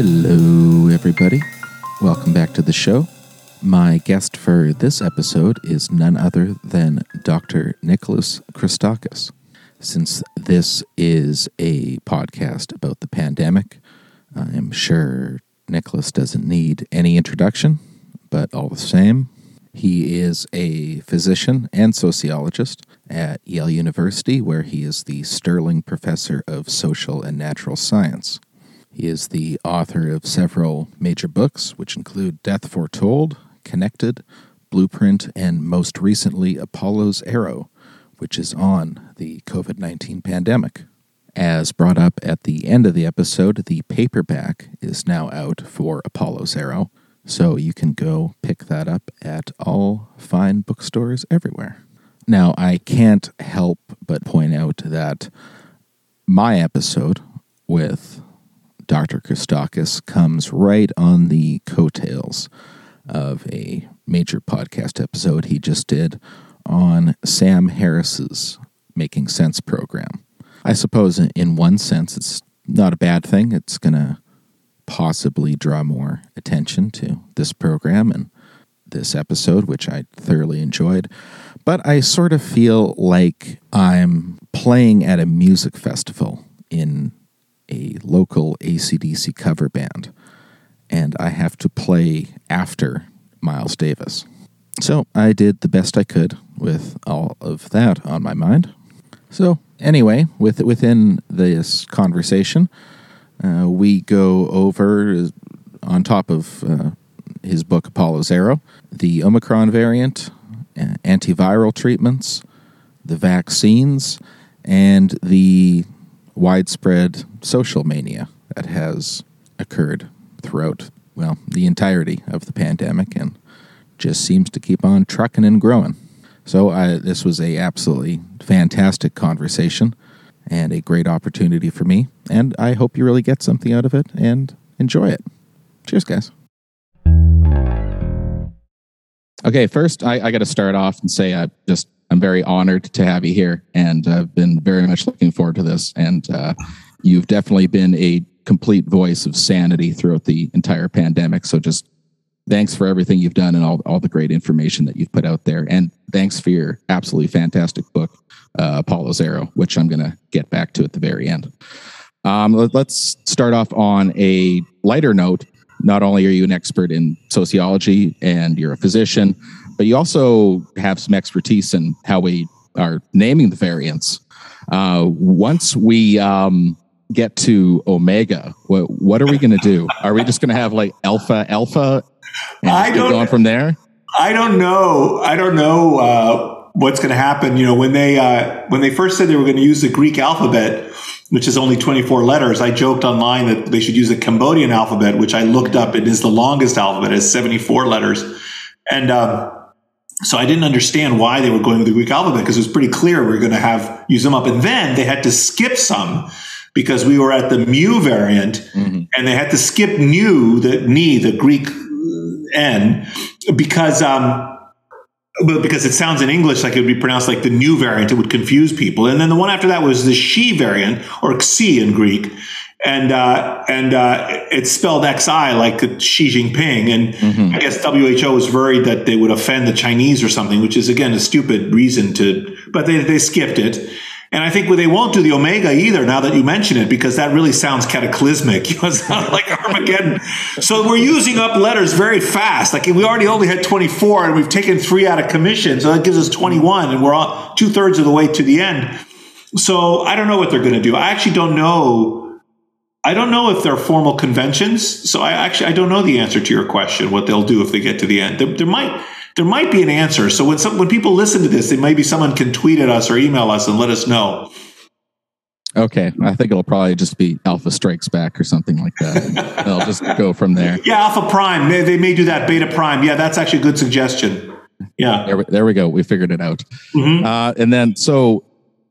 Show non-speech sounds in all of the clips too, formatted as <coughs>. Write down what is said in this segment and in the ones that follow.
Hello, everybody. Welcome back to the show. My guest for this episode is none other than Dr. Nicholas Christakis. Since this is a podcast about the pandemic, I am sure Nicholas doesn't need any introduction, but all the same, he is a physician and sociologist at Yale University, where he is the Sterling Professor of Social and Natural Science. He is the author of several major books, which include Death Foretold, Connected, Blueprint, and most recently, Apollo's Arrow, which is on the COVID 19 pandemic. As brought up at the end of the episode, the paperback is now out for Apollo's Arrow, so you can go pick that up at all fine bookstores everywhere. Now, I can't help but point out that my episode with Dr. Christakis comes right on the coattails of a major podcast episode he just did on Sam Harris's Making Sense program. I suppose, in one sense, it's not a bad thing. It's going to possibly draw more attention to this program and this episode, which I thoroughly enjoyed. But I sort of feel like I'm playing at a music festival in a local ACDC cover band, and I have to play after Miles Davis. So I did the best I could with all of that on my mind. So anyway, with within this conversation, uh, we go over on top of uh, his book Apollo's Arrow, the Omicron variant, uh, antiviral treatments, the vaccines, and the widespread social mania that has occurred throughout, well, the entirety of the pandemic and just seems to keep on trucking and growing. So I, this was a absolutely fantastic conversation and a great opportunity for me. And I hope you really get something out of it and enjoy it. Cheers, guys. Okay, first I, I got to start off and say I just I'm very honored to have you here, and I've been very much looking forward to this. And uh, you've definitely been a complete voice of sanity throughout the entire pandemic. So just thanks for everything you've done and all, all the great information that you've put out there. And thanks for your absolutely fantastic book, uh, Apollo's Arrow, which I'm going to get back to at the very end. Um, let, let's start off on a lighter note. Not only are you an expert in sociology and you're a physician, but you also have some expertise in how we are naming the variants. Uh, once we um, get to Omega, what, what are we going to do? Are we just going to have like Alpha, Alpha, and I don't, going from there? I don't know. I don't know uh, what's going to happen. You know, when they uh, when they first said they were going to use the Greek alphabet, which is only 24 letters, I joked online that they should use the Cambodian alphabet, which I looked up. It is the longest alphabet, it has 74 letters, and um, so I didn't understand why they were going with the Greek alphabet because it was pretty clear we were going to have use them up. And then they had to skip some because we were at the mu variant mm-hmm. and they had to skip nu, the ni, the Greek n, because um but because it sounds in English like it would be pronounced like the new variant, it would confuse people. And then the one after that was the she variant or Xi in Greek and uh, and uh, it's spelled XI like Xi Jinping. And mm-hmm. I guess WHO was worried that they would offend the Chinese or something, which is again a stupid reason to. But they they skipped it. And I think they won't do the Omega either now that you mention it, because that really sounds cataclysmic. <laughs> It sounds <laughs> like Armageddon. so we're using up letters very fast. Like we already only had 24 and we've taken three out of commission. So that gives us 21 and we're all two thirds of the way to the end. So I don't know what they're going to do. I actually don't know I don't know if they're formal conventions. So I actually I don't know the answer to your question. What they'll do if they get to the end. There, there might there might be an answer. So when some when people listen to this, it maybe someone can tweet at us or email us and let us know. Okay, I think it'll probably just be Alpha Strikes Back or something like that. <laughs> They'll just go from there. Yeah, Alpha Prime. They, they may do that. Beta Prime. Yeah, that's actually a good suggestion. Yeah, there, there we go. We figured it out. Mm-hmm. Uh, and then so,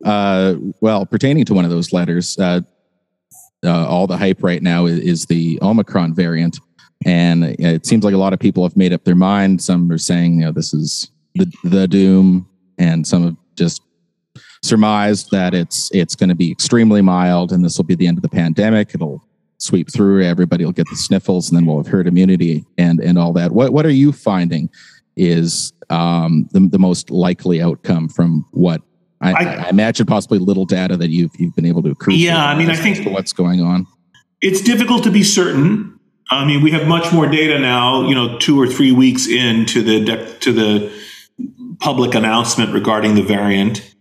uh, well, pertaining to one of those letters, uh, uh, all the hype right now is, is, the Omicron variant, and it seems like a lot of people have made up their mind. Some are saying, you know, this is the the doom, and some have just surmised that it's it's going to be extremely mild, and this will be the end of the pandemic. It'll sweep through. Everybody will get the sniffles, and then we'll have herd immunity and and all that. What what are you finding is um, the the most likely outcome from what I, I, I, imagine possibly little data that you've you've been able to accrue. Yeah, I mean, I think what's going on. It's difficult to be certain. I mean, we have much more data now. You know, two or three weeks into the de- to the public announcement regarding the variant.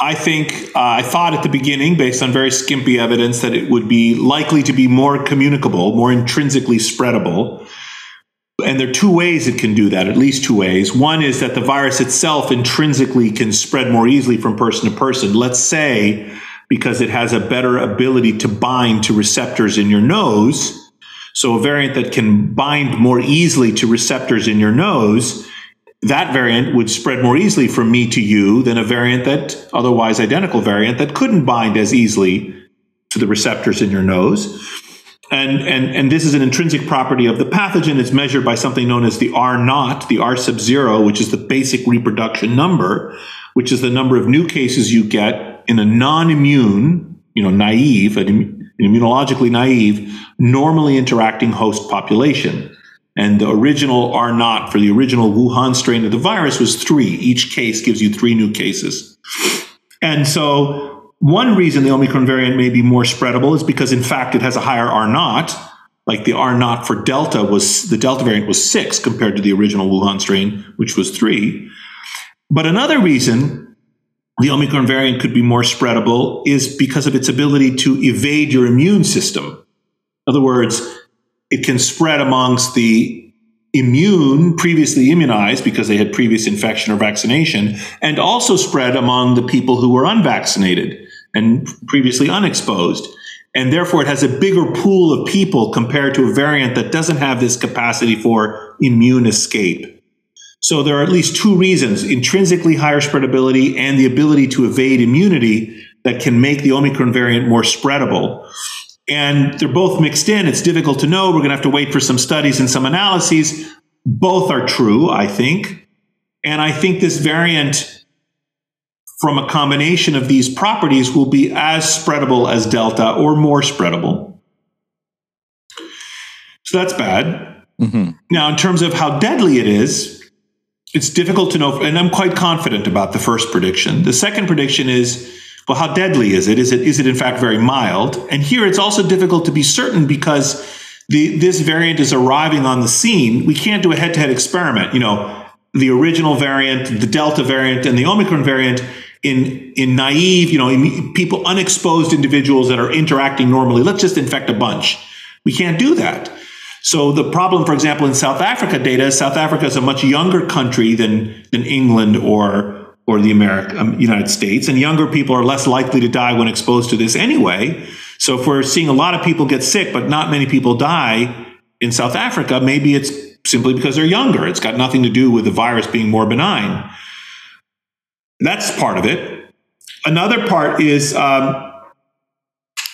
I think uh, I thought at the beginning, based on very skimpy evidence, that it would be likely to be more communicable, more intrinsically spreadable. And there are two ways it can do that, at least two ways. One is that the virus itself intrinsically can spread more easily from person to person. Let's say because it has a better ability to bind to receptors in your nose. So a variant that can bind more easily to receptors in your nose that variant would spread more easily from me to you than a variant that otherwise identical variant that couldn't bind as easily to the receptors in your nose. And, and, and this is an intrinsic property of the pathogen. It's measured by something known as the R naught, the R sub zero, which is the basic reproduction number, which is the number of new cases you get in a non-immune, you know, naive, an immunologically naive, normally interacting host population. And the original R naught for the original Wuhan strain of the virus was three. Each case gives you three new cases. And so one reason the Omicron variant may be more spreadable is because in fact it has a higher R naught. Like the R naught for Delta was the Delta variant was six compared to the original Wuhan strain, which was three. But another reason the Omicron variant could be more spreadable is because of its ability to evade your immune system. In other words, it can spread amongst the immune, previously immunized because they had previous infection or vaccination, and also spread among the people who were unvaccinated and previously unexposed. And therefore, it has a bigger pool of people compared to a variant that doesn't have this capacity for immune escape. So there are at least two reasons intrinsically higher spreadability and the ability to evade immunity that can make the Omicron variant more spreadable and they're both mixed in. It's difficult to know. We're going to have to wait for some studies and some analyses. Both are true, I think. And I think this variant, from a combination of these properties, will be as spreadable as Delta or more spreadable. So that's bad. Mm-hmm. Now, in terms of how deadly it is, it's difficult to know. And I'm quite confident about the first prediction. The second prediction is well, how deadly is it? Is it is it in fact very mild? And here it's also difficult to be certain because the, this variant is arriving on the scene. We can't do a head-to-head experiment. You know, the original variant, the Delta variant, and the Omicron variant in in naive, you know, people unexposed individuals that are interacting normally. Let's just infect a bunch. We can't do that. So the problem, for example, in South Africa data, South Africa is a much younger country than than England or or the America, um, United States, and younger people are less likely to die when exposed to this anyway. So if we're seeing a lot of people get sick, but not many people die in South Africa, maybe it's simply because they're younger. It's got nothing to do with the virus being more benign. That's part of it. Another part is um,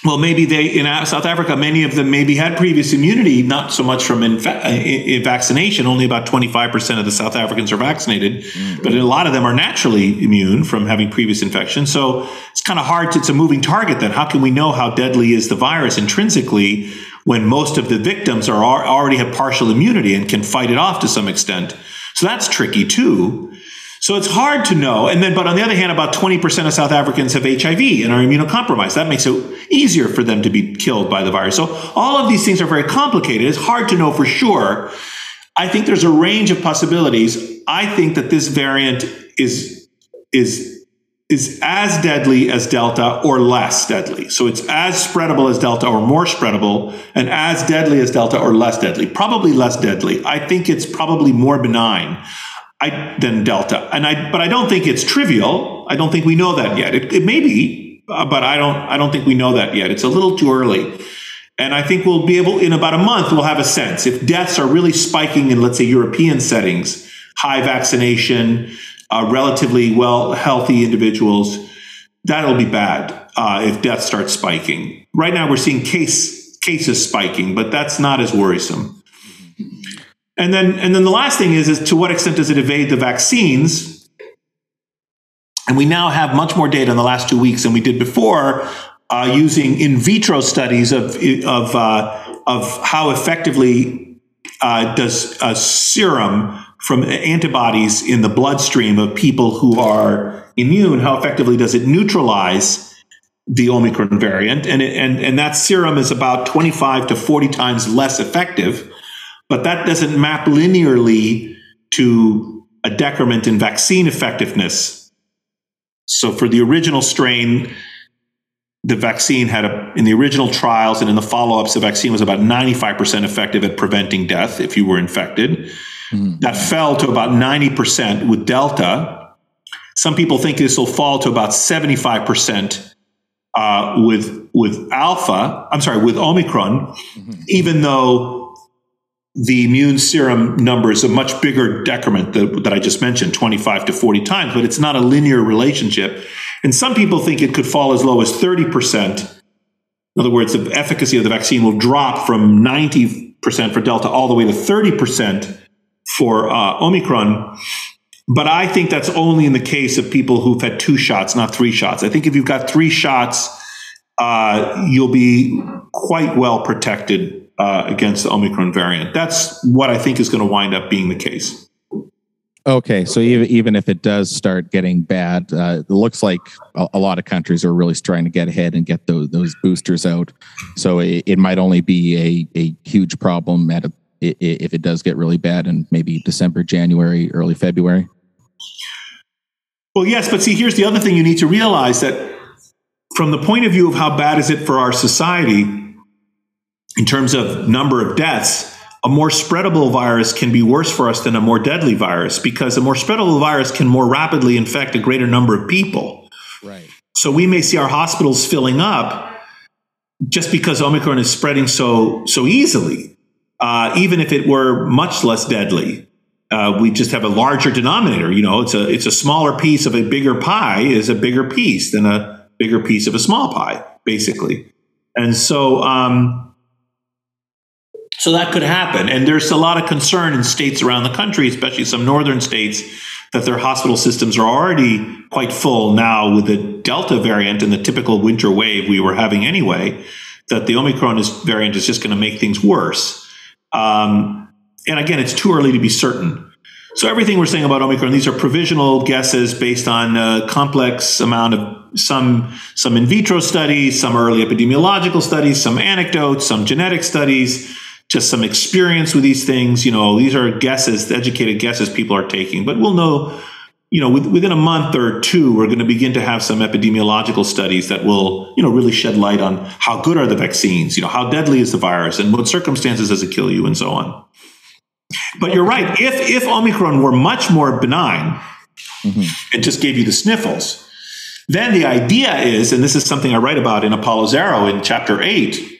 well, maybe they in South Africa, many of them maybe had previous immunity, not so much from infa- uh, vaccination. Only about twenty five percent of the South Africans are vaccinated, mm-hmm. but a lot of them are naturally immune from having previous infection. So it's kind of hard. To, it's a moving target. Then how can we know how deadly is the virus intrinsically when most of the victims are already have partial immunity and can fight it off to some extent? So that's tricky too. So it's hard to know. And then, but on the other hand, about 20% of South Africans have HIV and are immunocompromised. That makes it easier for them to be killed by the virus. So all of these things are very complicated. It's hard to know for sure. I think there's a range of possibilities. I think that this variant is, is, is as deadly as Delta or less deadly. So it's as spreadable as Delta or more spreadable and as deadly as Delta or less deadly. Probably less deadly. I think it's probably more benign. I, than Delta. And I, but I don't think it's trivial. I don't think we know that yet. It, it may be, uh, but I don't, I don't think we know that yet. It's a little too early. And I think we'll be able, in about a month, we'll have a sense. If deaths are really spiking in, let's say, European settings, high vaccination, uh, relatively well healthy individuals, that'll be bad uh, if deaths start spiking. Right now, we're seeing case cases spiking, but that's not as worrisome. And then, and then the last thing is, is to what extent does it evade the vaccines? And we now have much more data in the last two weeks than we did before uh, using in vitro studies of of uh, of how effectively uh, does a serum from antibodies in the bloodstream of people who are immune, how effectively does it neutralize the Omicron variant? And, it, and, and that serum is about 25 to 40 times less effective, but that doesn't map linearly to a decrement in vaccine effectiveness. So for the original strain, the vaccine had a, in the original trials and in the follow ups, the vaccine was about 95% effective at preventing death if you were infected. Mm-hmm. That fell to about 90% with Delta. Some people think this will fall to about 75% uh, with with Alpha. I'm sorry, with Omicron, mm-hmm. even though the immune serum number is a much bigger decrement that, that I just mentioned, 25 to 40 times, but it's not a linear relationship. And some people think it could fall as low as 30%. In other words, the efficacy of the vaccine will drop from 90% for Delta all the way to 30% for uh, Omicron. But I think that's only in the case of people who've had two shots, not three shots. I think if you've got three shots, uh, you'll be quite well protected uh, against the Omicron variant. That's what I think is going to wind up being the case. Okay, so even even if it does start getting bad, uh, it looks like a, a, lot of countries are really trying to get ahead and get those those boosters out. So it, it might only be a, a huge problem at a, if it does get really bad in maybe December, January, early February. Well, yes, but see, here's the other thing you need to realize that from the point of view of how bad is it for our society in terms of number of deaths a more spreadable virus can be worse for us than a more deadly virus because a more spreadable virus can more rapidly infect a greater number of people. Right. So we may see our hospitals filling up just because Omicron is spreading so so easily. Uh, even if it were much less deadly, uh, we just have a larger denominator. You know, it's a it's a smaller piece of a bigger pie is a bigger piece than a bigger piece of a small pie, basically. And so um, so that could happen. And there's a lot of concern in states around the country, especially some northern states, that their hospital systems are already quite full now with the Delta variant and the typical winter wave we were having anyway, that the Omicron is, variant is just going to make things worse. Um, and again, it's too early to be certain. So everything we're saying about Omicron, these are provisional guesses based on a complex amount of some some in vitro studies, some early epidemiological studies, some anecdotes, some genetic studies just some experience with these things. You know, these are guesses, educated guesses people are taking, but we'll know, you know, within a month or two, we're going to begin to have some epidemiological studies that will, you know, really shed light on how good are the vaccines, you know, how deadly is the virus and what circumstances does it kill you and so on. But you're right. If, if Omicron were much more benign mm-hmm. and just gave you the sniffles, then the idea is, and this is something I write about in Apollo's Arrow in chapter eight,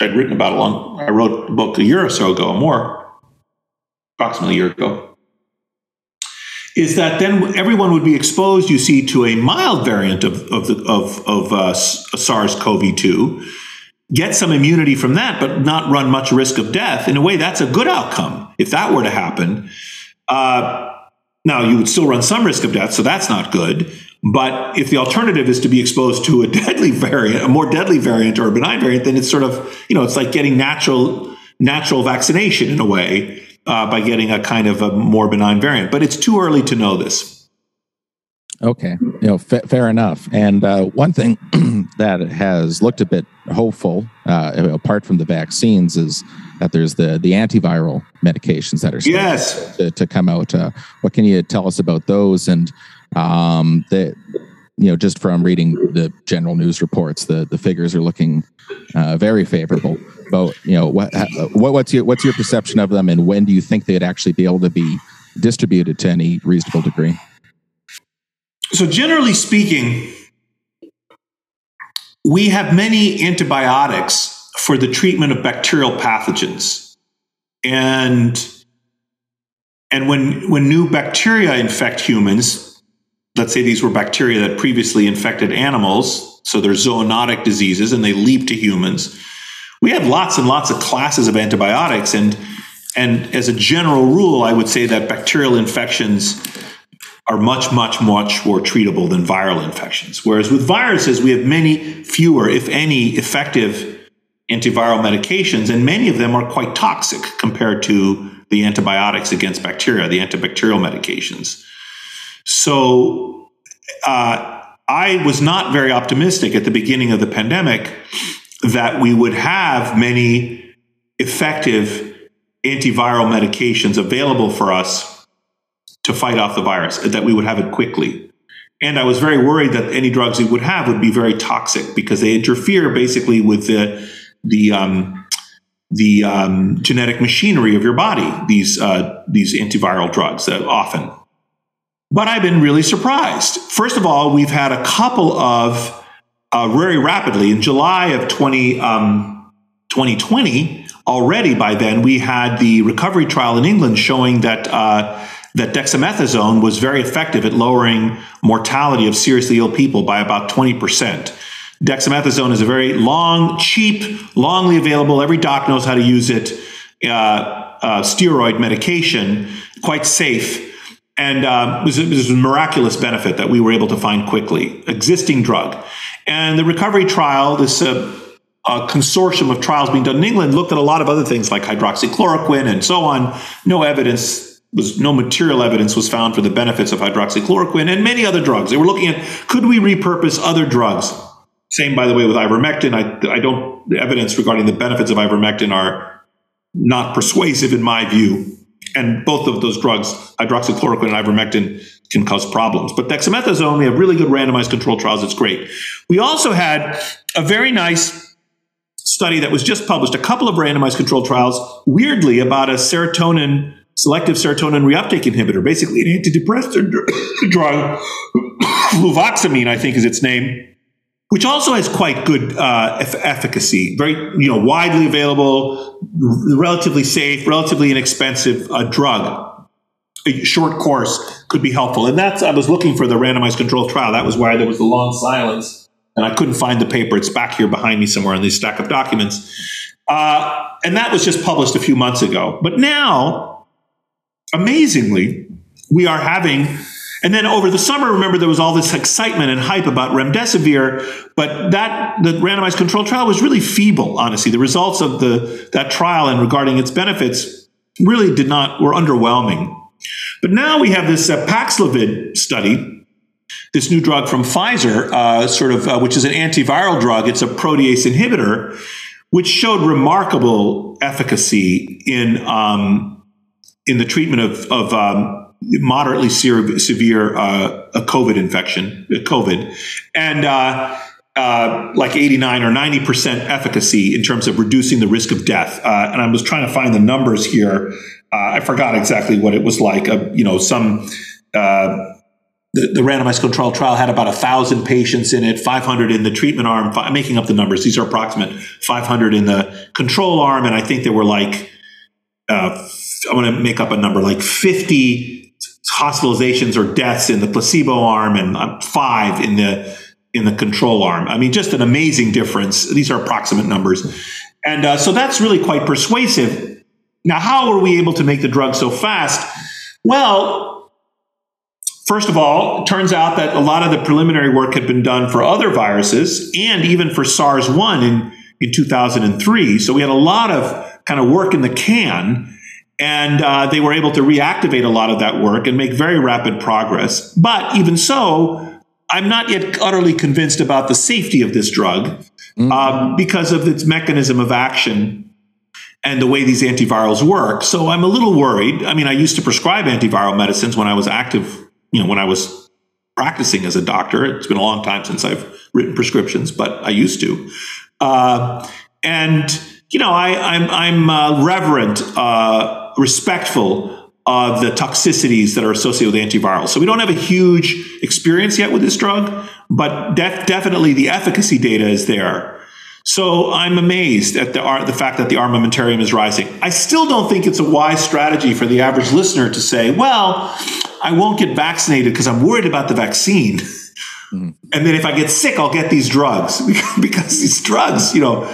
I'd written about a long. I wrote a book a year or so ago, or more, approximately a year ago. Is that then everyone would be exposed, you see, to a mild variant of of the, of, of uh, SARS-CoV-2, get some immunity from that, but not run much risk of death. In a way, that's a good outcome if that were to happen. Uh, now, you would still run some risk of death, so that's not good. But if the alternative is to be exposed to a <laughs> deadly variant, a more deadly variant or a benign variant, then it's sort of, you know, it's like getting natural natural vaccination in a way uh, by getting a kind of a more benign variant. But it's too early to know this. Okay, you know, fa- fair enough. And uh, one thing <clears throat> that has looked a bit hopeful, uh, apart from the vaccines, is that there's the the antiviral medications that are yes to, to come out. Uh, what can you tell us about those? And um, that you know, just from reading the general news reports, the the figures are looking uh, very favorable. But you know, what, what what's your what's your perception of them, and when do you think they'd actually be able to be distributed to any reasonable degree? So, generally speaking, we have many antibiotics for the treatment of bacterial pathogens, and and when when new bacteria infect humans, let's say these were bacteria that previously infected animals, so they're zoonotic diseases and they leap to humans. We have lots and lots of classes of antibiotics, and and as a general rule, I would say that bacterial infections are much, much, much more treatable than viral infections. Whereas with viruses, we have many fewer, if any, effective antiviral medications, and many of them are quite toxic compared to the antibiotics against bacteria, the antibacterial medications. So uh, I was not very optimistic at the beginning of the pandemic that we would have many effective antiviral medications available for us to fight off the virus, that we would have it quickly. And I was very worried that any drugs we would have would be very toxic because they interfere basically with the the um, the um, genetic machinery of your body. These uh, these antiviral drugs that often. But I've been really surprised. First of all, we've had a couple of uh, very rapidly in July of 20, um, 2020. Already by then, we had the recovery trial in England showing that uh, that dexamethasone was very effective at lowering mortality of seriously ill people by about 20 percent. Dexamethasone is a very long, cheap, longly available, every doc knows how to use it, uh, uh, steroid medication, quite safe. And uh, it, was, a miraculous benefit that we were able to find quickly, existing drug. And the recovery trial, this uh, uh, consortium of trials being done in England, looked at a lot of other things like hydroxychloroquine and so on. No evidence was no material evidence was found for the benefits of hydroxychloroquine and many other drugs. They were looking at could we repurpose other drugs same, by the way, with ivermectin. I, I don't, the evidence regarding the benefits of ivermectin are not persuasive in my view. And both of those drugs, hydroxychloroquine and ivermectin, can cause problems. But dexamethasone, we have really good randomized control trials. It's great. We also had a very nice study that was just published, a couple of randomized control trials, weirdly, about a serotonin, selective serotonin reuptake inhibitor, basically an antidepressant <coughs> drug, <coughs> fluvoxamine, I think is its name which also has quite good uh, efficacy, very you know widely available, relatively safe, relatively inexpensive uh, drug. A short course could be helpful, and that's I was looking for the randomized controlled trial. That was why there was the long silence, and I couldn't find the paper. It's back here behind me somewhere in this stack of documents, uh, and that was just published a few months ago. But now, amazingly, we are having and then over the summer, remember there was all this excitement and hype about remdesivir, but that the randomized control trial was really feeble. Honestly, the results of the that trial and regarding its benefits really did not were underwhelming. But now we have this uh, Paxlovid study, this new drug from Pfizer, uh, sort of uh, which is an antiviral drug. It's a protease inhibitor, which showed remarkable efficacy in um, in the treatment of of um, moderately severe uh, a COVID infection, COVID, and uh, uh, like 89 or 90 percent efficacy in terms of reducing the risk of death. Uh, and I was trying to find the numbers here. Uh, I forgot exactly what it was like. Uh, you know, some. The, the, randomized control trial had about a thousand patients in it, 500 in the treatment arm. I'm making up the numbers; these are approximate. 500 in the control arm, and I think there were like uh, I want to make up a number like 50 hospitalizations or deaths in the placebo arm and uh, five in the in the control arm. I mean, just an amazing difference. These are approximate numbers, and uh, so that's really quite persuasive. Now, how were we able to make the drug so fast? Well, first of all, it turns out that a lot of the preliminary work had been done for other viruses and even for SARS one in in 2003. So we had a lot of kind of work in the can and uh, they were able to reactivate a lot of that work and make very rapid progress. But even so, I'm not yet utterly convinced about the safety of this drug mm-hmm. um, because of its mechanism of action and the way these antivirals work. So I'm a little worried. I mean, I used to prescribe antiviral medicines when I was active, you know, when I was practicing as a doctor. It's been a long time since I've written prescriptions, but I used to. Uh, and you know, I, am I'm, I'm uh, reverent. Uh, respectful of the toxicities that are associated with antivirals. So we don't have a huge experience yet with this drug, but def- definitely the efficacy data is there. So I'm amazed at the the fact that the armamentarium is rising. I still don't think it's a wise strategy for the average listener to say, "Well, I won't get vaccinated because I'm worried about the vaccine." Mm-hmm. And then if I get sick, I'll get these drugs <laughs> because these drugs, you know,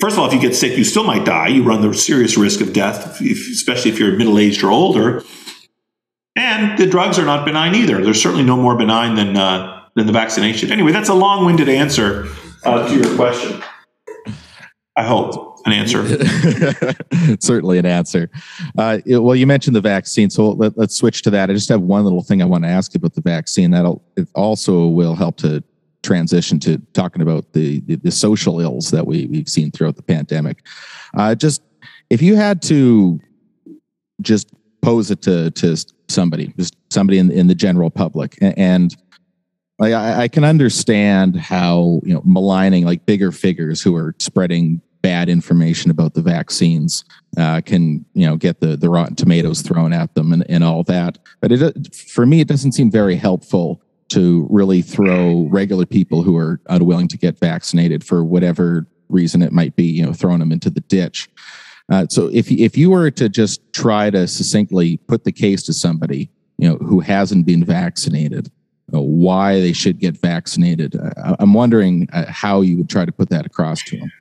first of all, if you get sick, you still might die. You run the serious risk of death, if, especially if you're middle aged or older. And the drugs are not benign either. They're certainly no more benign than uh, than the vaccination. Anyway, that's a long-winded answer uh, to your question. I hope an answer. <laughs> Certainly an answer. Uh, well, you mentioned the vaccine, so let, us switch to that. I just have one little thing I want to ask about the vaccine. That'll it also will help to transition to talking about the the, the social ills that we we've seen throughout the pandemic. Uh, just if you had to just pose it to to somebody, just somebody in in the general public, and like I, I, can understand how you know maligning like bigger figures who are spreading bad information about the vaccines uh, can you know get the the rotten tomatoes thrown at them and, and all that but it for me it doesn't seem very helpful to really throw regular people who are unwilling to get vaccinated for whatever reason it might be you know throwing them into the ditch uh, so if if you were to just try to succinctly put the case to somebody you know who hasn't been vaccinated uh, why they should get vaccinated. Uh, I'm wondering uh, how you would try to put that across to them.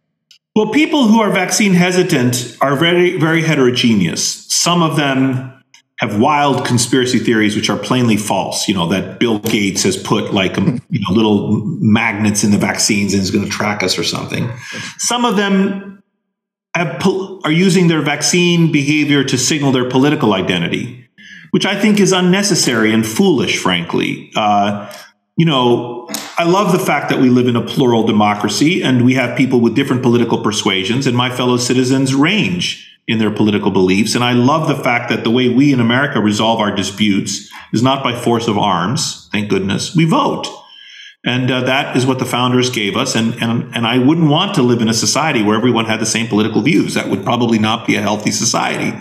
Well, people who are vaccine hesitant are very, very heterogeneous. Some of them have wild conspiracy theories which are plainly false. You know that Bill Gates has put like um, you know little magnets in the vaccines and is going to track us or something. Some of them are using their vaccine behavior to signal their political identity which I think is unnecessary and foolish, frankly. Uh, you know, I love the fact that we live in a plural democracy and we have people with different political persuasions, and my fellow citizens range in their political beliefs. And I love the fact that the way we in America resolve our disputes is not by force of arms, thank goodness. We vote. And uh, that is what the founders gave us. And, and, and I wouldn't want to live in a society where everyone had the same political views. That would probably not be a healthy society.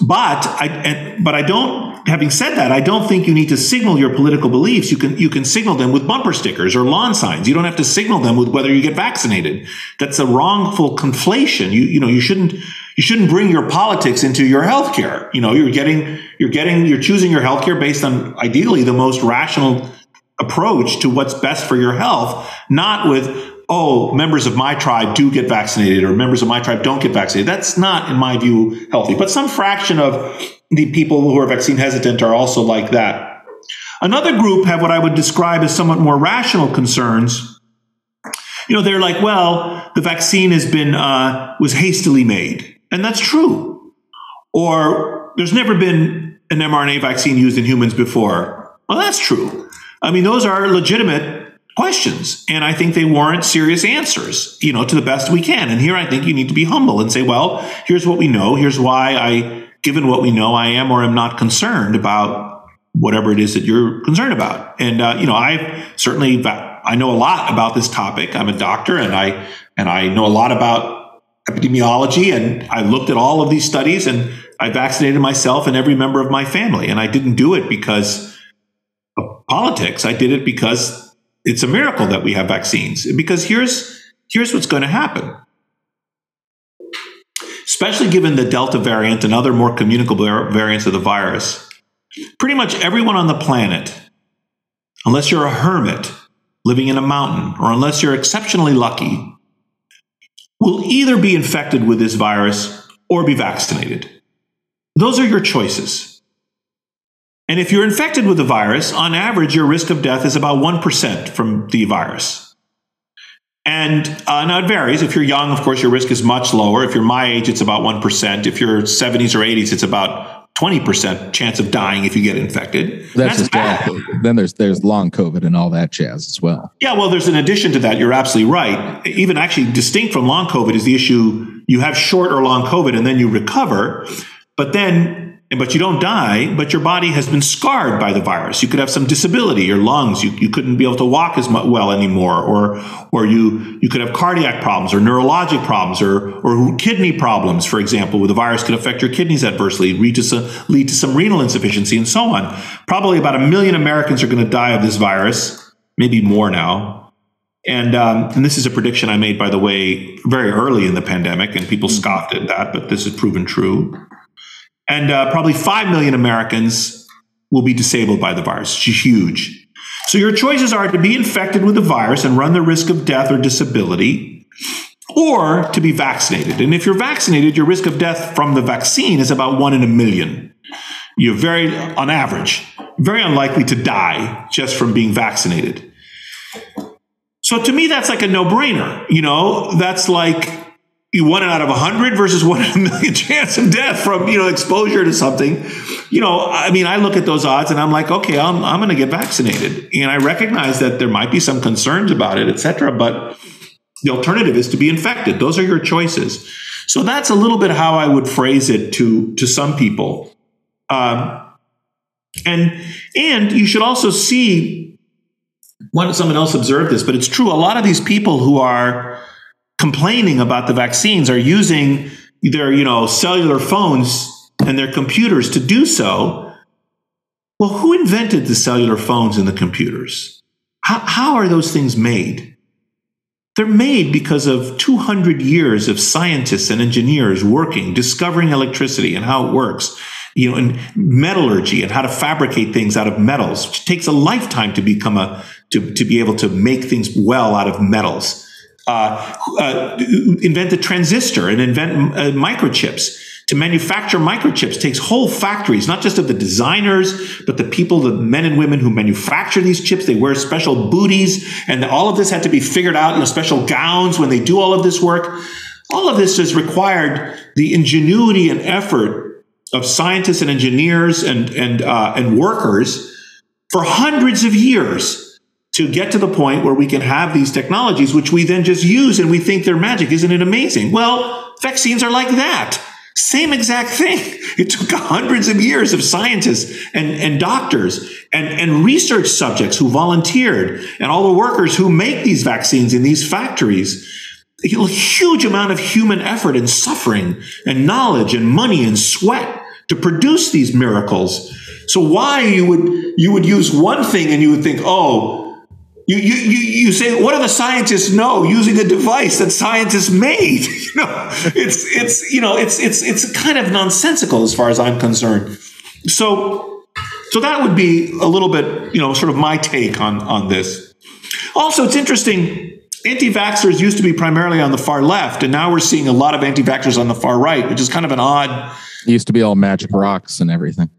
But I, but I don't. Having said that, I don't think you need to signal your political beliefs. You can you can signal them with bumper stickers or lawn signs. You don't have to signal them with whether you get vaccinated. That's a wrongful conflation. You you know you shouldn't you shouldn't bring your politics into your healthcare. You know you're getting you're getting you're choosing your healthcare based on ideally the most rational approach to what's best for your health, not with oh, members of my tribe do get vaccinated or members of my tribe don't get vaccinated. That's not, in my view, healthy. But some fraction of the people who are vaccine hesitant are also like that. Another group have what I would describe as somewhat more rational concerns. You know, they're like, well, the vaccine has been uh, was hastily made, and that's true. Or there's never been an mRNA vaccine used in humans before. Well, that's true. I mean, those are legitimate questions and i think they warrant serious answers you know to the best we can and here i think you need to be humble and say well here's what we know here's why i given what we know i am or am not concerned about whatever it is that you're concerned about and uh, you know i certainly i know a lot about this topic i'm a doctor and i and i know a lot about epidemiology and i looked at all of these studies and i vaccinated myself and every member of my family and i didn't do it because of politics. I did it because it's a miracle that we have vaccines because here's here's what's going to happen. Especially given the delta variant and other more communicable variants of the virus pretty much everyone on the planet unless you're a hermit living in a mountain or unless you're exceptionally lucky will either be infected with this virus or be vaccinated those are your choices and if you're infected with the virus, on average, your risk of death is about 1% from the virus. And uh, now it varies. If you're young, of course, your risk is much lower. If you're my age, it's about 1%. If you're 70s or 80s, it's about 20% chance of dying if you get infected. That's, That's bad. Then there's there's long COVID and all that jazz as well. Yeah, well, there's an addition to that. You're absolutely right. Even actually distinct from long COVID is the issue you have short or long COVID and then you recover. But then but you don't die, but your body has been scarred by the virus. You could have some disability, your lungs, you, you couldn't be able to walk as well anymore, or, or you, you could have cardiac problems or neurologic problems or, or kidney problems, for example, where the virus could affect your kidneys adversely, lead to some, lead to some renal insufficiency and so on. Probably about a million Americans are going to die of this virus, maybe more now. And, um, and this is a prediction I made, by the way, very early in the pandemic, and people scoffed at that, but this has proven true and uh, probably 5 million Americans will be disabled by the virus. It's huge. So your choices are to be infected with the virus and run the risk of death or disability, or to be vaccinated. And if you're vaccinated, your risk of death from the vaccine is about one in a million. you're very, on average, very unlikely to die just from being vaccinated. So to me, that's like a no brainer. You know, that's like you one out of a hundred versus one in a million <laughs> chance of death from, you know, exposure to something. You know, I mean, I look at those odds and I'm like, okay, I'm, I'm going to get vaccinated. And I recognize that there might be some concerns about it, et cetera, but the alternative is to be infected. Those are your choices. So that's a little bit how I would phrase it to, to some people. Um, and, and you should also see one, someone else observed this, but it's true. A lot of these people who are complaining about the vaccines are using their, you know, cellular phones and their computers to do so. Well, who invented the cellular phones and the computers? How, how are those things made? They're made because of 200 years of scientists and engineers working, discovering electricity and how it works, you know, and metallurgy and how to fabricate things out of metals, which takes a lifetime to become a, to, to be able to make things well out of metals. Uh, uh, invent the transistor and invent uh, microchips to manufacture microchips takes whole factories, not just of the designers, but the people, the men and women who manufacture these chips. They wear special booties, and all of this had to be figured out in special gowns when they do all of this work. All of this has required the ingenuity and effort of scientists and engineers and and uh, and workers for hundreds of years to get to the point where we can have these technologies, which we then just use and we think they're magic. Isn't it amazing? Well, vaccines are like that. Same exact thing. <laughs> It took hundreds of years of scientists and, and doctors and, and research subjects who volunteered and all the workers who make these vaccines in these factories. A huge amount of human effort and suffering and knowledge and money and sweat to produce these miracles. So why you would you would use one thing and you would think, oh, you, you, you, you say, what do the scientists know using a device that scientists made? <laughs> you know, it's, it's, you know, it's, it's, it's kind of nonsensical as far as I'm concerned. So, so that would be a little bit, you know, sort of my take on, on this. Also, it's interesting. Anti-vaxxers used to be primarily on the far left, and now we're seeing a lot of anti-vaxxers on the far right, which is kind of an odd. It used to be all magic rocks and everything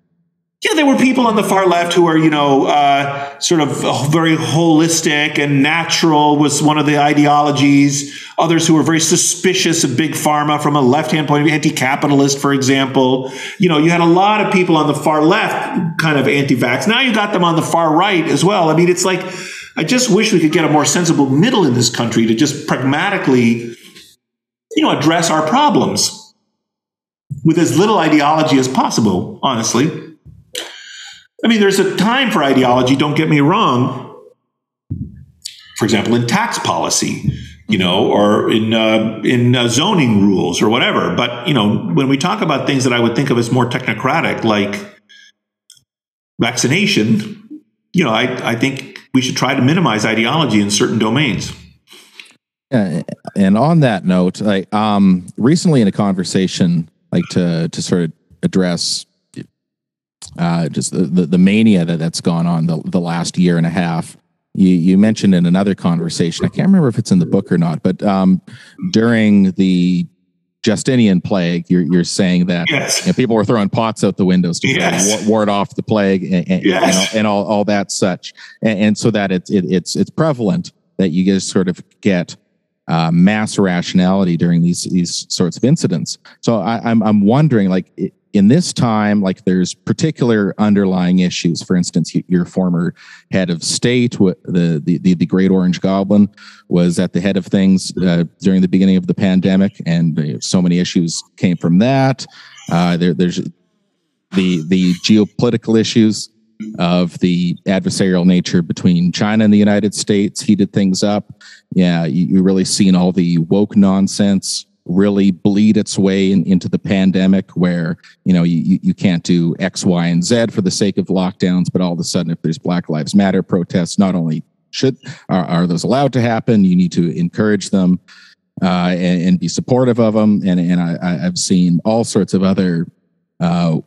yeah, there were people on the far left who are, you know, uh, sort of very holistic and natural was one of the ideologies. Others who were very suspicious of big pharma from a left-hand point of view, anti-capitalist, for example. You know, you had a lot of people on the far left kind of anti-vax. Now you got them on the far right as well. I mean, it's like, I just wish we could get a more sensible middle in this country to just pragmatically, you know, address our problems with as little ideology as possible, honestly. I mean, there's a time for ideology, don't get me wrong. For example, in tax policy, you know, or in uh, in uh, zoning rules or whatever. But you know, when we talk about things that I would think of as more technocratic, like vaccination, you know, I, I think we should try to minimize ideology in certain domains. Yeah, and on that note, I um recently in a conversation, like to to sort of address uh, just the, the, the mania that that's gone on the, the last year and a half. You, you mentioned in another conversation, I can't remember if it's in the book or not, but um, during the Justinian plague, you're, you're saying that yes. you know, people were throwing pots out the windows to yes. ward off the plague and, and, yes. and, all, and all, all, that such. And, and so that it's, it, it's, it's prevalent that you just sort of get uh, mass rationality during these, these sorts of incidents. So I, I'm, I'm wondering like, in this time, like there's particular underlying issues. For instance, your former head of state, the the the, the Great Orange Goblin, was at the head of things uh, during the beginning of the pandemic, and uh, so many issues came from that. Uh, there, there's the the geopolitical issues of the adversarial nature between China and the United States heated things up. Yeah, you, you really seen all the woke nonsense really bleed its way in, into the pandemic where you know you, you can't do x y and z for the sake of lockdowns but all of a sudden if there's black lives matter protests not only should are, are those allowed to happen you need to encourage them uh, and, and, be supportive of them. And, and I, have seen all sorts of other uh,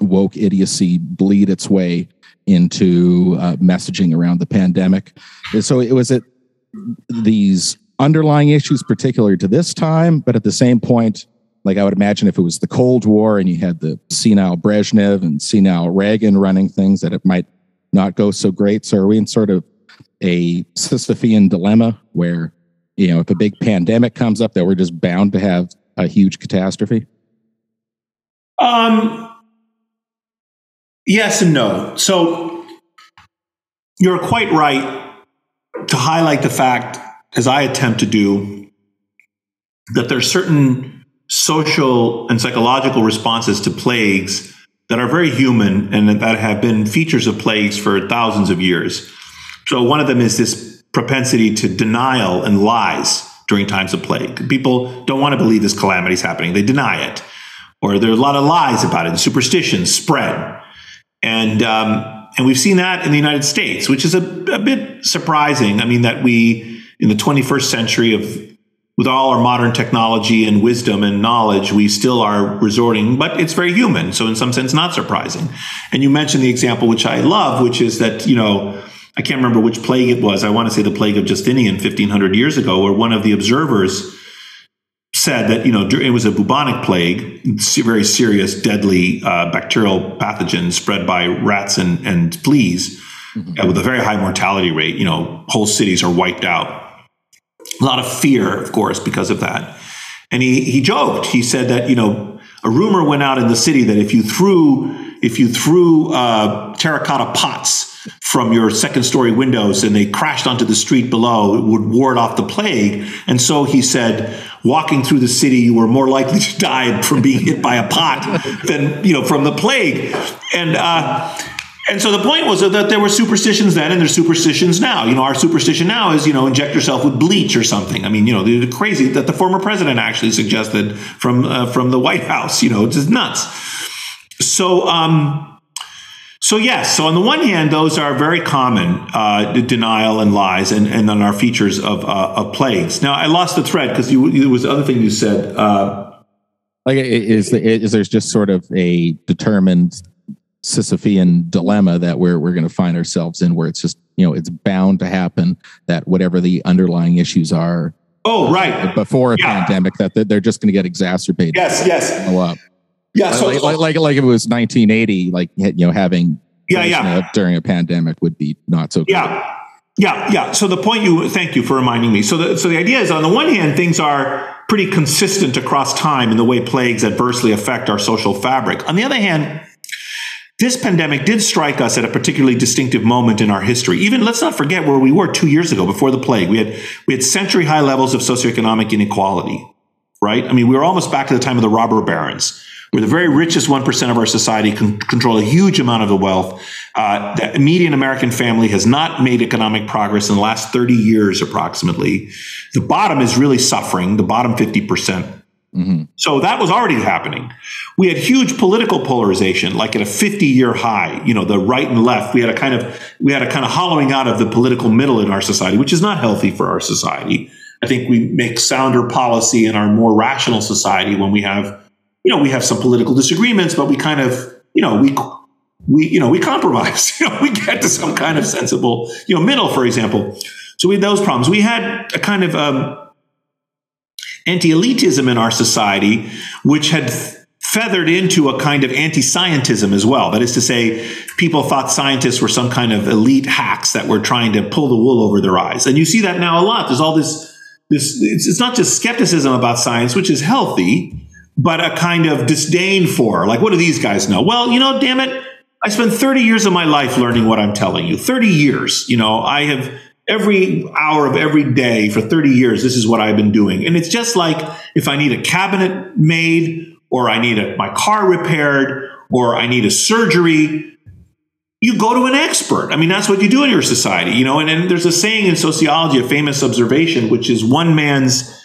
woke idiocy bleed its way into uh, messaging around the pandemic. And so it was at these underlying issues particular to this time, but at the same point, like I would imagine if it was the Cold War and you had the senile Brezhnev and senile Reagan running things, that it might not go so great. So are we in sort of a Sisyphean dilemma where, you know, if a big pandemic comes up, that we're just bound to have a huge catastrophe? Um, yes and no. So you're quite right to highlight the fact, as I attempt to do, that there are certain social and psychological responses to plagues that are very human and that have been features of plagues for thousands of years. So one of them is this propensity to denial and lies during times of plague. People don't want to believe this calamity is happening. They deny it. Or there are a lot of lies about it and superstitions spread. And, um, and we've seen that in the United States, which is a, a bit surprising. I mean, that we, in the 21st century of with all our modern technology and wisdom and knowledge, we still are resorting, but it's very human. So in some sense, not surprising. And you mentioned the example, which I love, which is that, you know, I can't remember which plague it was. I want to say the plague of Justinian 1500 years ago, where one of the observers said that, you know, it was a bubonic plague, very serious, deadly uh, bacterial pathogen spread by rats and, and fleas mm-hmm. uh, with a very high mortality rate. You know, whole cities are wiped out. A lot of fear, of course, because of that. And he, he joked, he said that, you know, a rumor went out in the city that if you threw, if you threw uh, terracotta pots from your second story windows and they crashed onto the street below, it would ward off the plague. And so he said, walking through the city, you were more likely to die from being hit by a pot than, you know, from the plague. And, uh, and so the point was that there were superstitions then and there's superstitions now. You know, our superstition now is, you know, inject yourself with bleach or something. I mean, you know, the crazy that the former president actually suggested from, uh, from the White House, you know, it's just nuts. So, um, so yes, so on the one hand, those are very common uh, denial and lies, and and then our features of uh, of plagues. Now I lost the thread because there was the other thing you said. Uh, like is is there's just sort of a determined Sisyphean dilemma that we're we're going to find ourselves in, where it's just you know it's bound to happen that whatever the underlying issues are. Oh right, before a yeah. pandemic, that they're just going to get exacerbated. Yes, yes. Up. Yeah, so like, like, like, like if it was 1980, like you know having yeah yeah during a pandemic would be not so good. yeah yeah yeah. So the point you thank you for reminding me. So the so the idea is on the one hand things are pretty consistent across time in the way plagues adversely affect our social fabric. On the other hand. This pandemic did strike us at a particularly distinctive moment in our history. Even let's not forget where we were two years ago before the plague. We had we had century high levels of socioeconomic inequality, right? I mean, we were almost back to the time of the robber barons where the very richest 1% of our society can control a huge amount of the wealth. Uh, the median American family has not made economic progress in the last 30 years, approximately. The bottom is really suffering, the bottom 50%. Mm-hmm. So that was already happening. We had huge political polarization, like at a 50 year high, you know, the right and left. We had a kind of, we had a kind of hollowing out of the political middle in our society, which is not healthy for our society. I think we make sounder policy in our more rational society when we have you know, we have some political disagreements, but we kind of, you know, we we you know we compromise. <laughs> you know, we get to some kind of sensible, you know, middle, for example. So we had those problems. We had a kind of um, anti-elitism in our society, which had feathered into a kind of anti-scientism as well. That is to say, people thought scientists were some kind of elite hacks that were trying to pull the wool over their eyes. And you see that now a lot. There's all this this it's, it's not just skepticism about science, which is healthy, but a kind of disdain for. Like, what do these guys know? Well, you know, damn it, I spent 30 years of my life learning what I'm telling you. 30 years. You know, I have every hour of every day for 30 years, this is what I've been doing. And it's just like if I need a cabinet made or I need a, my car repaired or I need a surgery, you go to an expert. I mean, that's what you do in your society, you know. And, and there's a saying in sociology, a famous observation, which is one man's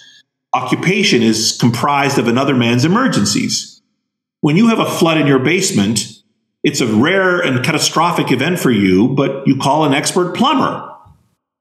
occupation is comprised of another man's emergencies. When you have a flood in your basement, it's a rare and catastrophic event for you, but you call an expert plumber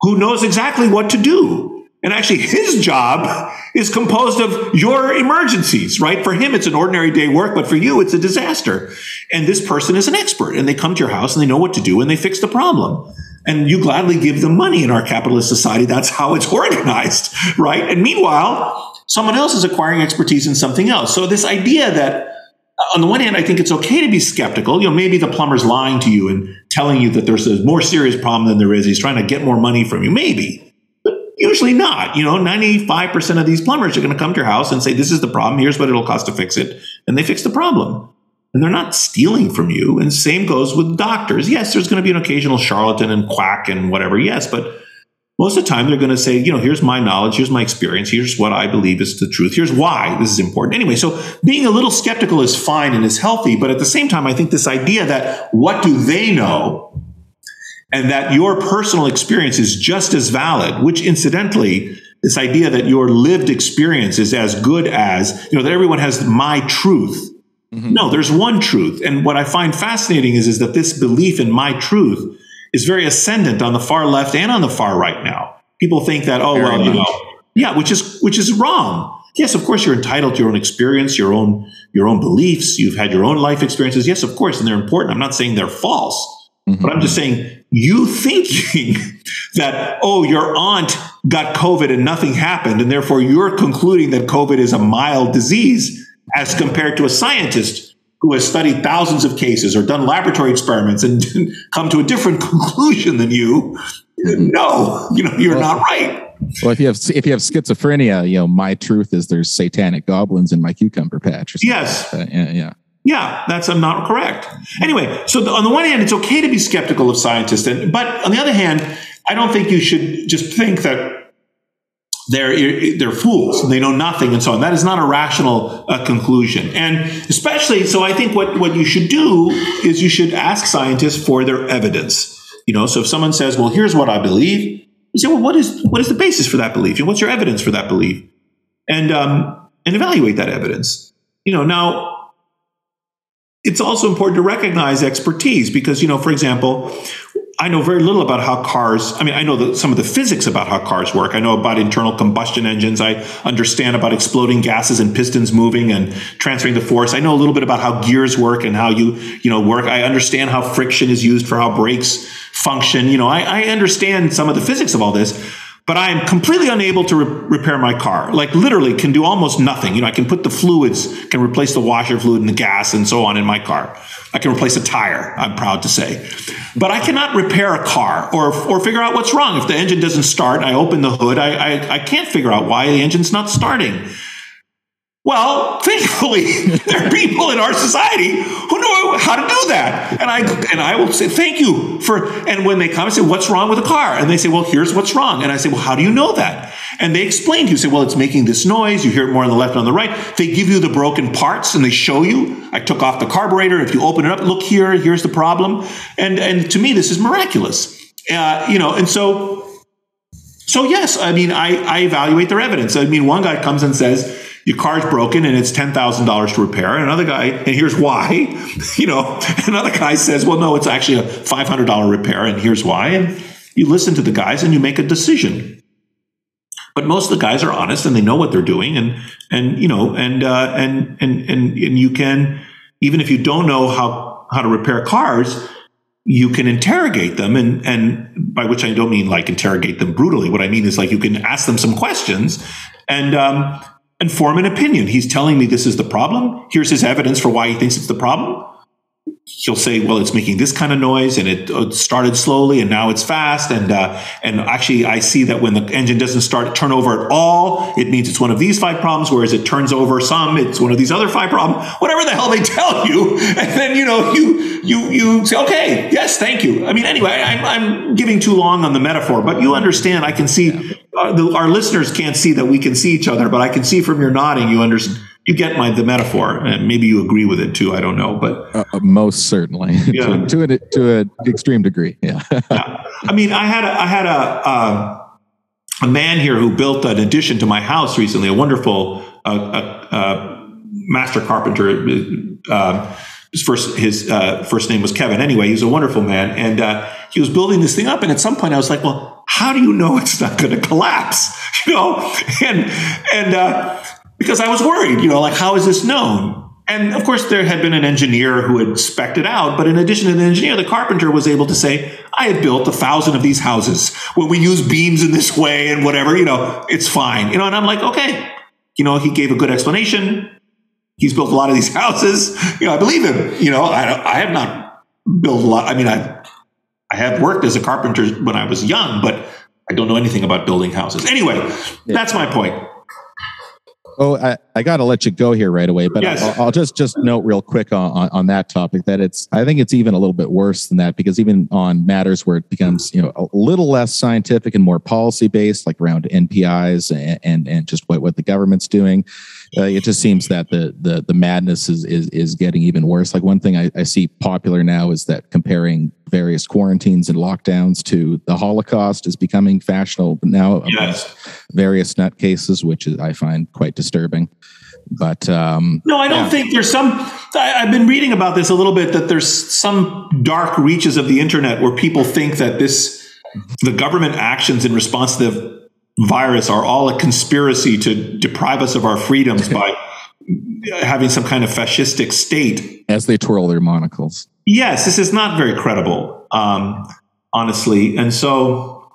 who knows exactly what to do. And actually, his job is composed of your emergencies, right? For him, it's an ordinary day work, but for you, it's a disaster. And this person is an expert, and they come to your house and they know what to do and they fix the problem. And you gladly give them money in our capitalist society. That's how it's <laughs> organized, right? And meanwhile, someone else is acquiring expertise in something else. So this idea that on the one hand, I think it's okay to be skeptical. You know, maybe the plumber's lying to you and telling you that there's a more serious problem than there is. He's trying to get more money from you. Maybe. But usually not. You know, 95% of these plumbers are going to come to your house and say, this is the problem. Here's what it'll cost to fix it. And they fix the problem. And they're not stealing from you. And same goes with doctors. Yes, there's going to be an occasional charlatan and quack and whatever. Yes, but most of the time they're going to say, you know, here's my knowledge, here's my experience, here's what I believe is the truth, here's why this is important. Anyway, so being a little skeptical is fine and is healthy, but at the same time, I think this idea that what do they know and that your personal experience is just as valid, which incidentally, this idea that your lived experience is as good as, you know, that everyone has my truth. Mm-hmm. No, there's one truth. And what I find fascinating is, is that this belief in my truth is very ascendant on the far left and on the far right now. People think that, oh, very well, much. you know, yeah, which is which is wrong. Yes, of course, you're entitled to your own experience, your own your own beliefs. You've had your own life experiences. Yes, of course, and they're important. I'm not saying they're false, mm-hmm. but I'm just saying you thinking <laughs> that oh, your aunt got COVID and nothing happened, and therefore you're concluding that COVID is a mild disease, as compared to a scientist who has studied thousands of cases or done laboratory experiments and <laughs> come to a different <laughs> conclusion than you, mm-hmm. no, you know, you're well, not right. Well, if you have if you have schizophrenia, you know, my truth is there's satanic goblins in my cucumber patch. yes. Like yeah, yeah. Yeah, that's I'm not correct. Anyway, so the, on the one hand, it's okay to be skeptical of scientists, and, but on the other hand, I don't think you should just think that they're they're fools they know nothing and so on. That is not a rational uh, conclusion. And especially, so I think what what you should do is you should ask scientists for their evidence. You know, so if someone says, "Well, here's what I believe," you say, "Well, what is what is the basis for that belief? And what's your evidence for that belief?" And um, and evaluate that evidence. You know, now it's also important to recognize expertise because you know, for example, I know very little about how cars, I mean, I know the, some of the physics about how cars work. I know about internal combustion engines. I understand about exploding gases and pistons moving and transferring the force. I know a little bit about how gears work and how you, you know, work. I understand how friction is used for how brakes function. You know, I, I understand some of the physics of all this but I am completely unable to re- repair my car. Like literally can do almost nothing. You know, I can put the fluids, can replace the washer fluid and the gas and so on in my car. I can replace a tire, I'm proud to say. But I cannot repair a car or, or figure out what's wrong. If the engine doesn't start, I open the hood, I, I, I can't figure out why the engine's not starting. Well, thankfully, <laughs> there are people in our society who know how to do that. And I and I will say, thank you for and when they come and say, What's wrong with the car? And they say, Well, here's what's wrong. And I say, Well, how do you know that? And they explain to you, say, Well, it's making this noise. You hear it more on the left and on the right. They give you the broken parts and they show you. I took off the carburetor. If you open it up, look here, here's the problem. And and to me, this is miraculous. Uh, you know, and so so yes, I mean, I, I evaluate their evidence. I mean, one guy comes and says, your car's broken and it's $10,000 to repair. And another guy, and here's why, <laughs> you know, another guy says, well, no, it's actually a $500 repair and here's why. And you listen to the guys and you make a decision. But most of the guys are honest and they know what they're doing. And, and, you know, and, uh, and, and, and, and you can, even if you don't know how, how to repair cars, you can interrogate them and and by which I don't mean like interrogate them brutally. What I mean is like you can ask them some questions and um, and form an opinion. He's telling me this is the problem. Here's his evidence for why he thinks it's the problem he'll say, well, it's making this kind of noise and it, it started slowly and now it's fast. And, uh, and actually I see that when the engine doesn't start turn over at all, it means it's one of these five problems. Whereas it turns over some, it's one of these other five problems, whatever the hell they <laughs> tell you. And then, you know, you, you, you say, okay, yes, thank you. I mean, anyway, I'm, I'm giving too long on the metaphor, but you understand, I can see uh, the, our listeners can't see that we can see each other, but I can see from your nodding, you understand you get my the metaphor, and maybe you agree with it too. I don't know, but uh, uh most certainly <laughs> yeah. to, to an to an extreme degree. Yeah. <laughs> yeah. I mean, I had a, I had a uh, a man here who built an addition to my house recently. A wonderful uh, uh, uh master carpenter. his first his first name was Kevin. Anyway, he's a wonderful man, and he was building this thing up. And at some point, I was like, well how do you know it's not going to collapse? <laughs> You know, and and uh, because I was worried, you know, like, how is this known? And of course, there had been an engineer who had specced it out. But in addition to the engineer, the carpenter was able to say, I had built a thousand of these houses. When we use beams in this way and whatever, you know, it's fine. You know, and I'm like, okay. you know, he gave a good explanation. He's built a lot of these <laughs> houses. You know, I believe him. You know, I, I have not built a lot. I mean, I, I have worked as a carpenter when I was young, but I don't know anything about building houses. Anyway, yeah. that's my point. Oh, I, I got to let you go here right away, but yes. I'll, I'll, just just note real quick on, on, on, that topic that it's I think it's even a little bit worse than that because even on matters where it becomes you know a little less scientific and more policy based, like around NPIs and and, and just what what the government's doing, uh, it just seems that the the the madness is is is getting even worse. Like one thing I, I see popular now is that comparing various quarantines and lockdowns to the Holocaust is becoming fashionable now. Yes. Various nutcases, which I find quite disturbing. But um, no, I don't yeah. think there's some. I, I've been reading about this a little bit that there's some dark reaches of the internet where people think that this the government actions in response to the virus are all a conspiracy to deprive us of our freedoms by having some kind of fascistic state. As they twirl their monocles. Yes, this is not very credible, um, honestly. And so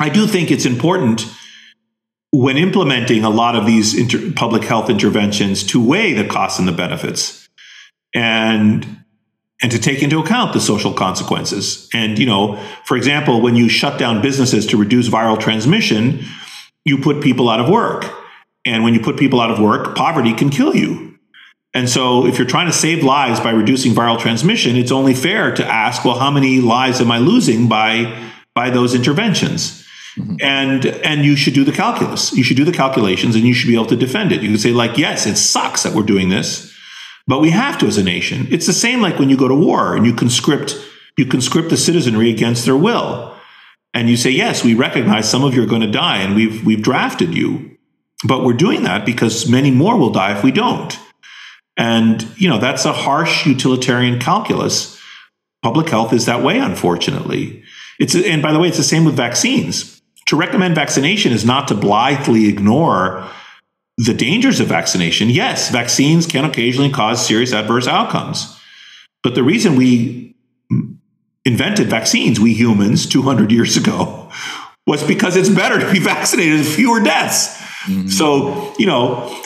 I do think it's important when implementing a lot of these inter- public health interventions to weigh the costs and the benefits. And and to take into account the social consequences. And, you know, for example, when you shut down businesses to reduce viral transmission, you put people out of work. And when you put people out of work, poverty can kill you. And so if you're trying to save lives by reducing viral transmission, it's only fair to ask, well, how many lives am I losing by by those interventions? Mm-hmm. And and you should do the calculus. You should do the calculations and you should be able to defend it. You can say like, yes, it sucks that we're doing this but we have to as a nation. It's the same like when you go to war and you conscript you conscript the citizenry against their will. And you say, yes, we recognize some of you are going to die and we've we've drafted you. But we're doing that because many more will die if we don't. And you know, that's a harsh utilitarian calculus. Public health is that way, unfortunately. It's and by the way, it's the same with vaccines. To recommend vaccination is not to blithely ignore the dangers of vaccination, yes, vaccines can occasionally cause serious adverse outcomes. But the reason we invented vaccines, we humans, 200 years ago, <laughs> was because it's better to be vaccinated, with fewer deaths. Mm-hmm. So, you know,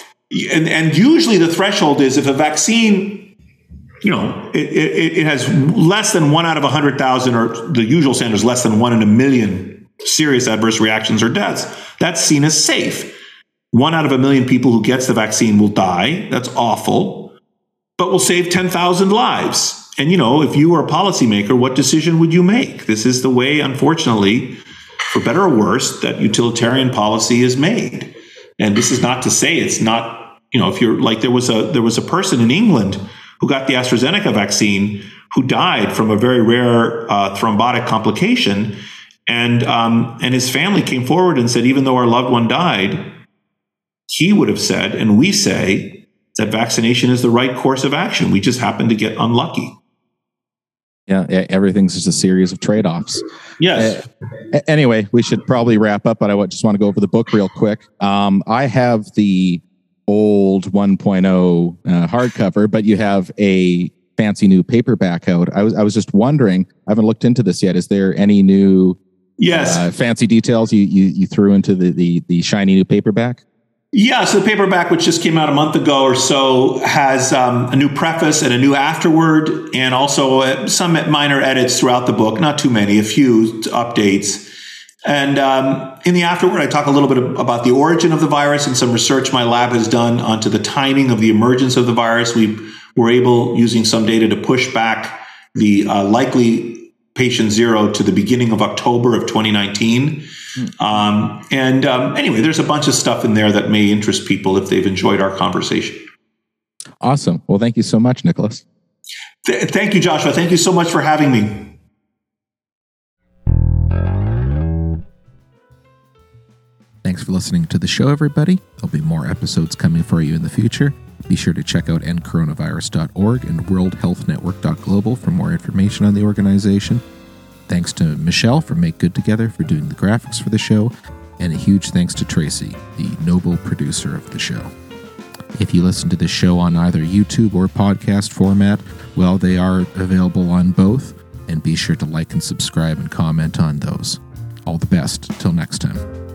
and, and usually the threshold is if a vaccine, you know, it, it, it has less than one out of 100,000, or the usual standard is less than one in a million serious adverse reactions or deaths, that's seen as safe. One out of a million people who gets the vaccine will die. That's awful, but we'll save 10,000 lives. And, you know, if you were a policymaker, what decision would you make? This is the way, unfortunately, for better or worse, that utilitarian policy is made. And this is not to say it's not, you know, if you're like there was a there was a person in England who got the AstraZeneca vaccine who died from a very rare uh, thrombotic complication, and um, and his family came forward and said, even though our loved one died, he would have said, and we say, that vaccination is the right course of action. We just happen to get unlucky. Yeah, everything's just a series of trade offs. Yes. Uh, anyway, we should probably wrap up, but I just want to go over the book real quick. Um, I have the old 1.0 uh, hardcover, but you have a fancy new paperback out. I was I was just wondering. I haven't looked into this yet. Is there any new yes uh, fancy details you, you you threw into the the the shiny new paperback? Yeah, so the paperback, which just came out a month ago or so, has um, a new preface and a new afterword, and also uh, some minor edits throughout the book. Not too many, a few updates. And um, in the afterword, I talk a little bit about the origin of the virus and some research my lab has done onto the timing of the emergence of the virus. We were able, using some data, to push back the uh, likely patient zero to the beginning of October of 2019. Um, and um, anyway, there's a bunch of stuff in there that may interest people if they've enjoyed our conversation. Awesome. Well, thank you so much, Nicholas. Th- thank you, Joshua. Thank you so much for having me. Thanks for listening to the show, everybody. There'll be more episodes coming for you in the future. Be sure to check out endcoronavirus.org and worldhealthnetwork.global for more information on the organization. Thanks to Michelle from Make Good Together for doing the graphics for the show, and a huge thanks to Tracy, the noble producer of the show. If you listen to the show on either YouTube or podcast format, well, they are available on both, and be sure to like and subscribe and comment on those. All the best. Till next time.